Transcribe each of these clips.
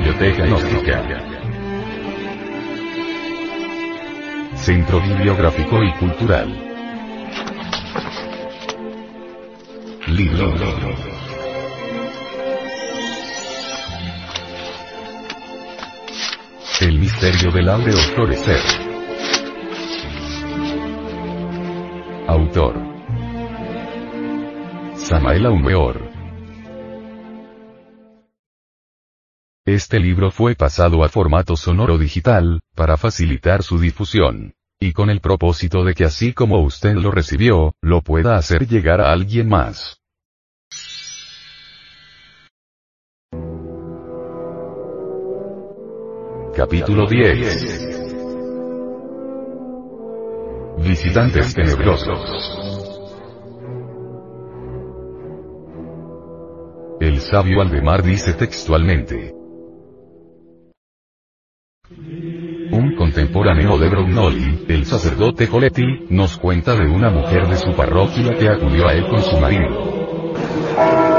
Biblioteca Gnóstica. Centro Bibliográfico y Cultural. Libro. El misterio del áureo florecer. Autor. Samael Aumeor. Este libro fue pasado a formato sonoro digital, para facilitar su difusión. Y con el propósito de que así como usted lo recibió, lo pueda hacer llegar a alguien más. Capítulo 10 Visitantes tenebrosos El sabio Aldemar dice textualmente, contemporáneo de Brognoli, el sacerdote Coletti, nos cuenta de una mujer de su parroquia que acudió a él con su marido.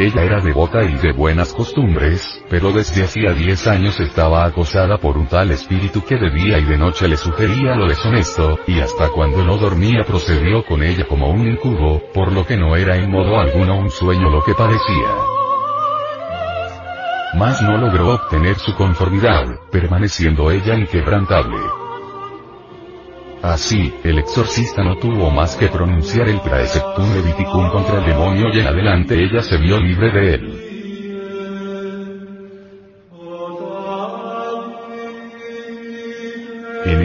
Ella era devota y de buenas costumbres, pero desde hacía 10 años estaba acosada por un tal espíritu que de día y de noche le sugería lo deshonesto, y hasta cuando no dormía procedió con ella como un incubo, por lo que no era en modo alguno un sueño lo que parecía. Mas no logró obtener su conformidad, permaneciendo ella inquebrantable. Así, el exorcista no tuvo más que pronunciar el praeceptum leviticum contra el demonio y en adelante ella se vio libre de él.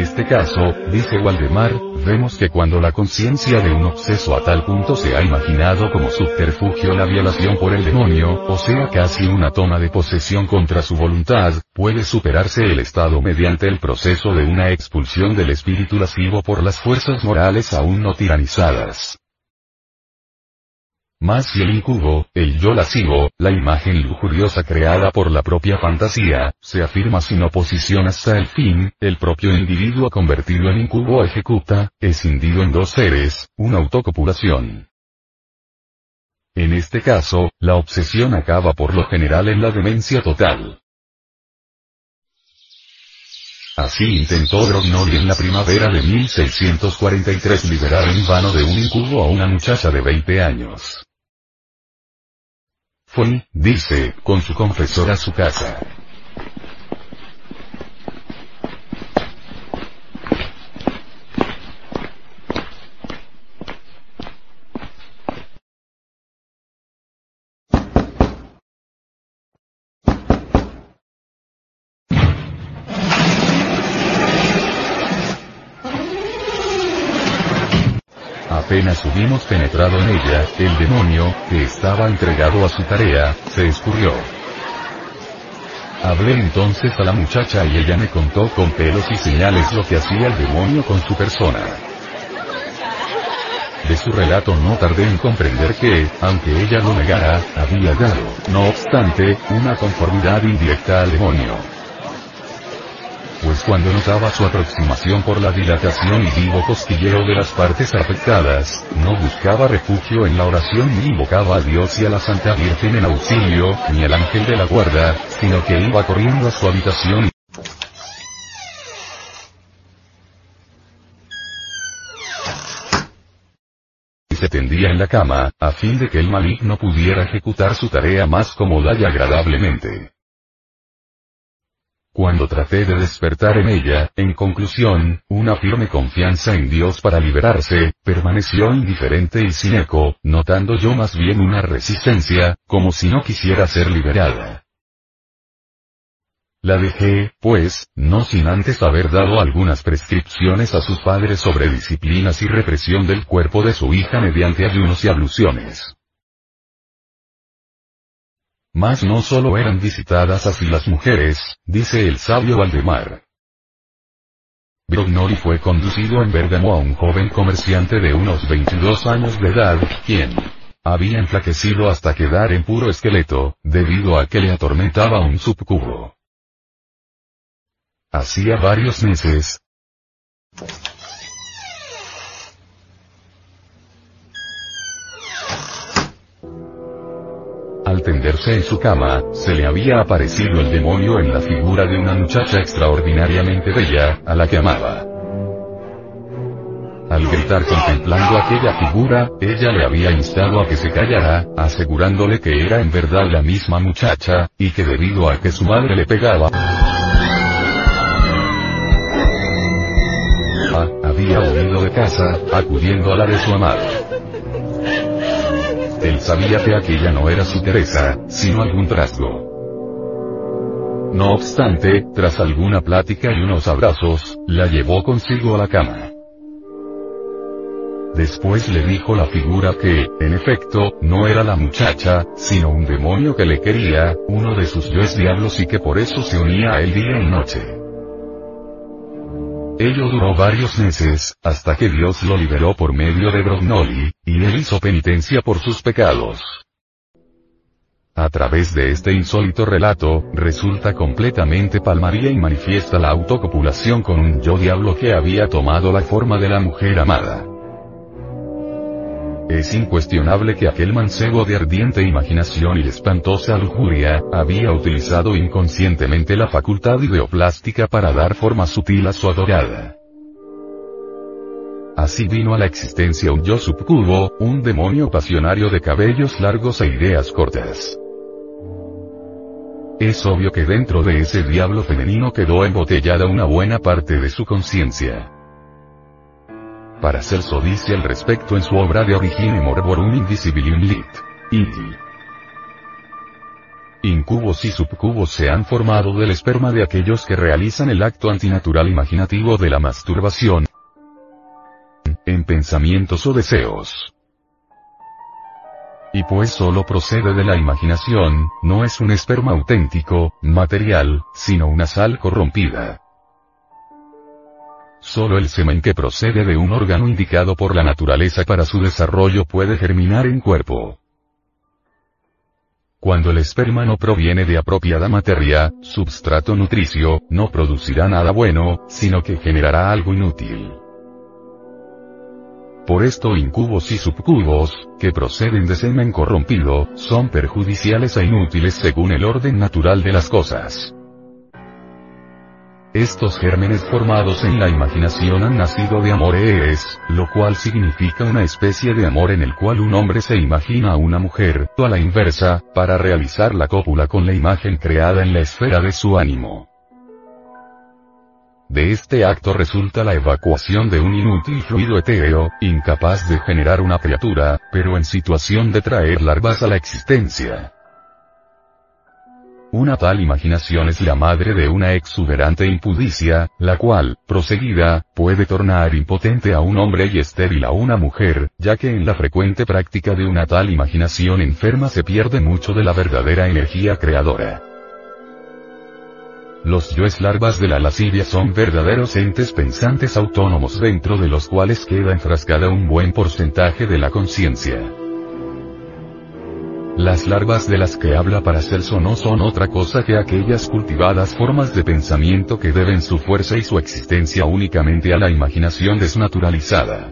Este caso, dice Waldemar, vemos que cuando la conciencia de un obseso a tal punto se ha imaginado como subterfugio la violación por el demonio, o sea casi una toma de posesión contra su voluntad, puede superarse el estado mediante el proceso de una expulsión del espíritu lascivo por las fuerzas morales aún no tiranizadas. Más si el incubo, el yo lascivo, la imagen lujuriosa creada por la propia fantasía, se afirma sin oposición hasta el fin, el propio individuo convertido en incubo ejecuta, escindido en dos seres, una autocopulación. En este caso, la obsesión acaba por lo general en la demencia total. Así intentó Brognoli en la primavera de 1643 liberar en vano de un incubo a una muchacha de 20 años. Fue, dice, con su confesor a su casa. Apenas hubimos penetrado en ella, el demonio, que estaba entregado a su tarea, se escurrió. Hablé entonces a la muchacha y ella me contó con pelos y señales lo que hacía el demonio con su persona. De su relato no tardé en comprender que, aunque ella lo negara, había dado, no obstante, una conformidad indirecta al demonio pues cuando notaba su aproximación por la dilatación y vivo costilleo de las partes afectadas, no buscaba refugio en la oración ni invocaba a Dios y a la Santa Virgen en auxilio, ni al ángel de la guarda, sino que iba corriendo a su habitación y se tendía en la cama, a fin de que el maligno pudiera ejecutar su tarea más cómoda y agradablemente. Cuando traté de despertar en ella, en conclusión, una firme confianza en Dios para liberarse, permaneció indiferente y sin eco, notando yo más bien una resistencia, como si no quisiera ser liberada. La dejé, pues, no sin antes haber dado algunas prescripciones a sus padres sobre disciplinas y represión del cuerpo de su hija mediante ayunos y abluciones. Mas no solo eran visitadas así las mujeres, dice el sabio Valdemar. Brognoli fue conducido en Bergamo a un joven comerciante de unos 22 años de edad, quien había enflaquecido hasta quedar en puro esqueleto, debido a que le atormentaba un subcubo. Hacía varios meses, tenderse en su cama, se le había aparecido el demonio en la figura de una muchacha extraordinariamente bella, a la que amaba. Al gritar contemplando aquella figura, ella le había instado a que se callara, asegurándole que era en verdad la misma muchacha, y que debido a que su madre le pegaba, había huido de casa, acudiendo a la de su amado. Él sabía que aquella no era su Teresa, sino algún trasgo. No obstante, tras alguna plática y unos abrazos, la llevó consigo a la cama. Después le dijo la figura que, en efecto, no era la muchacha, sino un demonio que le quería, uno de sus dios diablos y que por eso se unía a él día y noche. Ello duró varios meses, hasta que Dios lo liberó por medio de Brognoli, y él hizo penitencia por sus pecados. A través de este insólito relato, resulta completamente palmaría y manifiesta la autocopulación con un yo diablo que había tomado la forma de la mujer amada. Es incuestionable que aquel mancebo de ardiente imaginación y espantosa lujuria, había utilizado inconscientemente la facultad ideoplástica para dar forma sutil a su adorada. Así vino a la existencia un yo subcubo, un demonio pasionario de cabellos largos e ideas cortas. Es obvio que dentro de ese diablo femenino quedó embotellada una buena parte de su conciencia. Paracelso dice al respecto en su obra de Origine Morborum Indicibilium Lit. Incubos y subcubos se han formado del esperma de aquellos que realizan el acto antinatural imaginativo de la masturbación, en pensamientos o deseos. Y pues solo procede de la imaginación, no es un esperma auténtico, material, sino una sal corrompida. Solo el semen que procede de un órgano indicado por la naturaleza para su desarrollo puede germinar en cuerpo. Cuando el esperma no proviene de apropiada materia, substrato nutricio, no producirá nada bueno, sino que generará algo inútil. Por esto incubos y subcubos, que proceden de semen corrompido, son perjudiciales e inútiles según el orden natural de las cosas. Estos gérmenes formados en la imaginación han nacido de amores, lo cual significa una especie de amor en el cual un hombre se imagina a una mujer, o a la inversa, para realizar la cópula con la imagen creada en la esfera de su ánimo. De este acto resulta la evacuación de un inútil fluido etéreo, incapaz de generar una criatura, pero en situación de traer larvas a la existencia. Una tal imaginación es la madre de una exuberante impudicia, la cual, proseguida, puede tornar impotente a un hombre y estéril a una mujer, ya que en la frecuente práctica de una tal imaginación enferma se pierde mucho de la verdadera energía creadora. Los yoes larvas de la lascivia son verdaderos entes pensantes autónomos dentro de los cuales queda enfrascada un buen porcentaje de la conciencia. Las larvas de las que habla Paracelso no son otra cosa que aquellas cultivadas formas de pensamiento que deben su fuerza y su existencia únicamente a la imaginación desnaturalizada.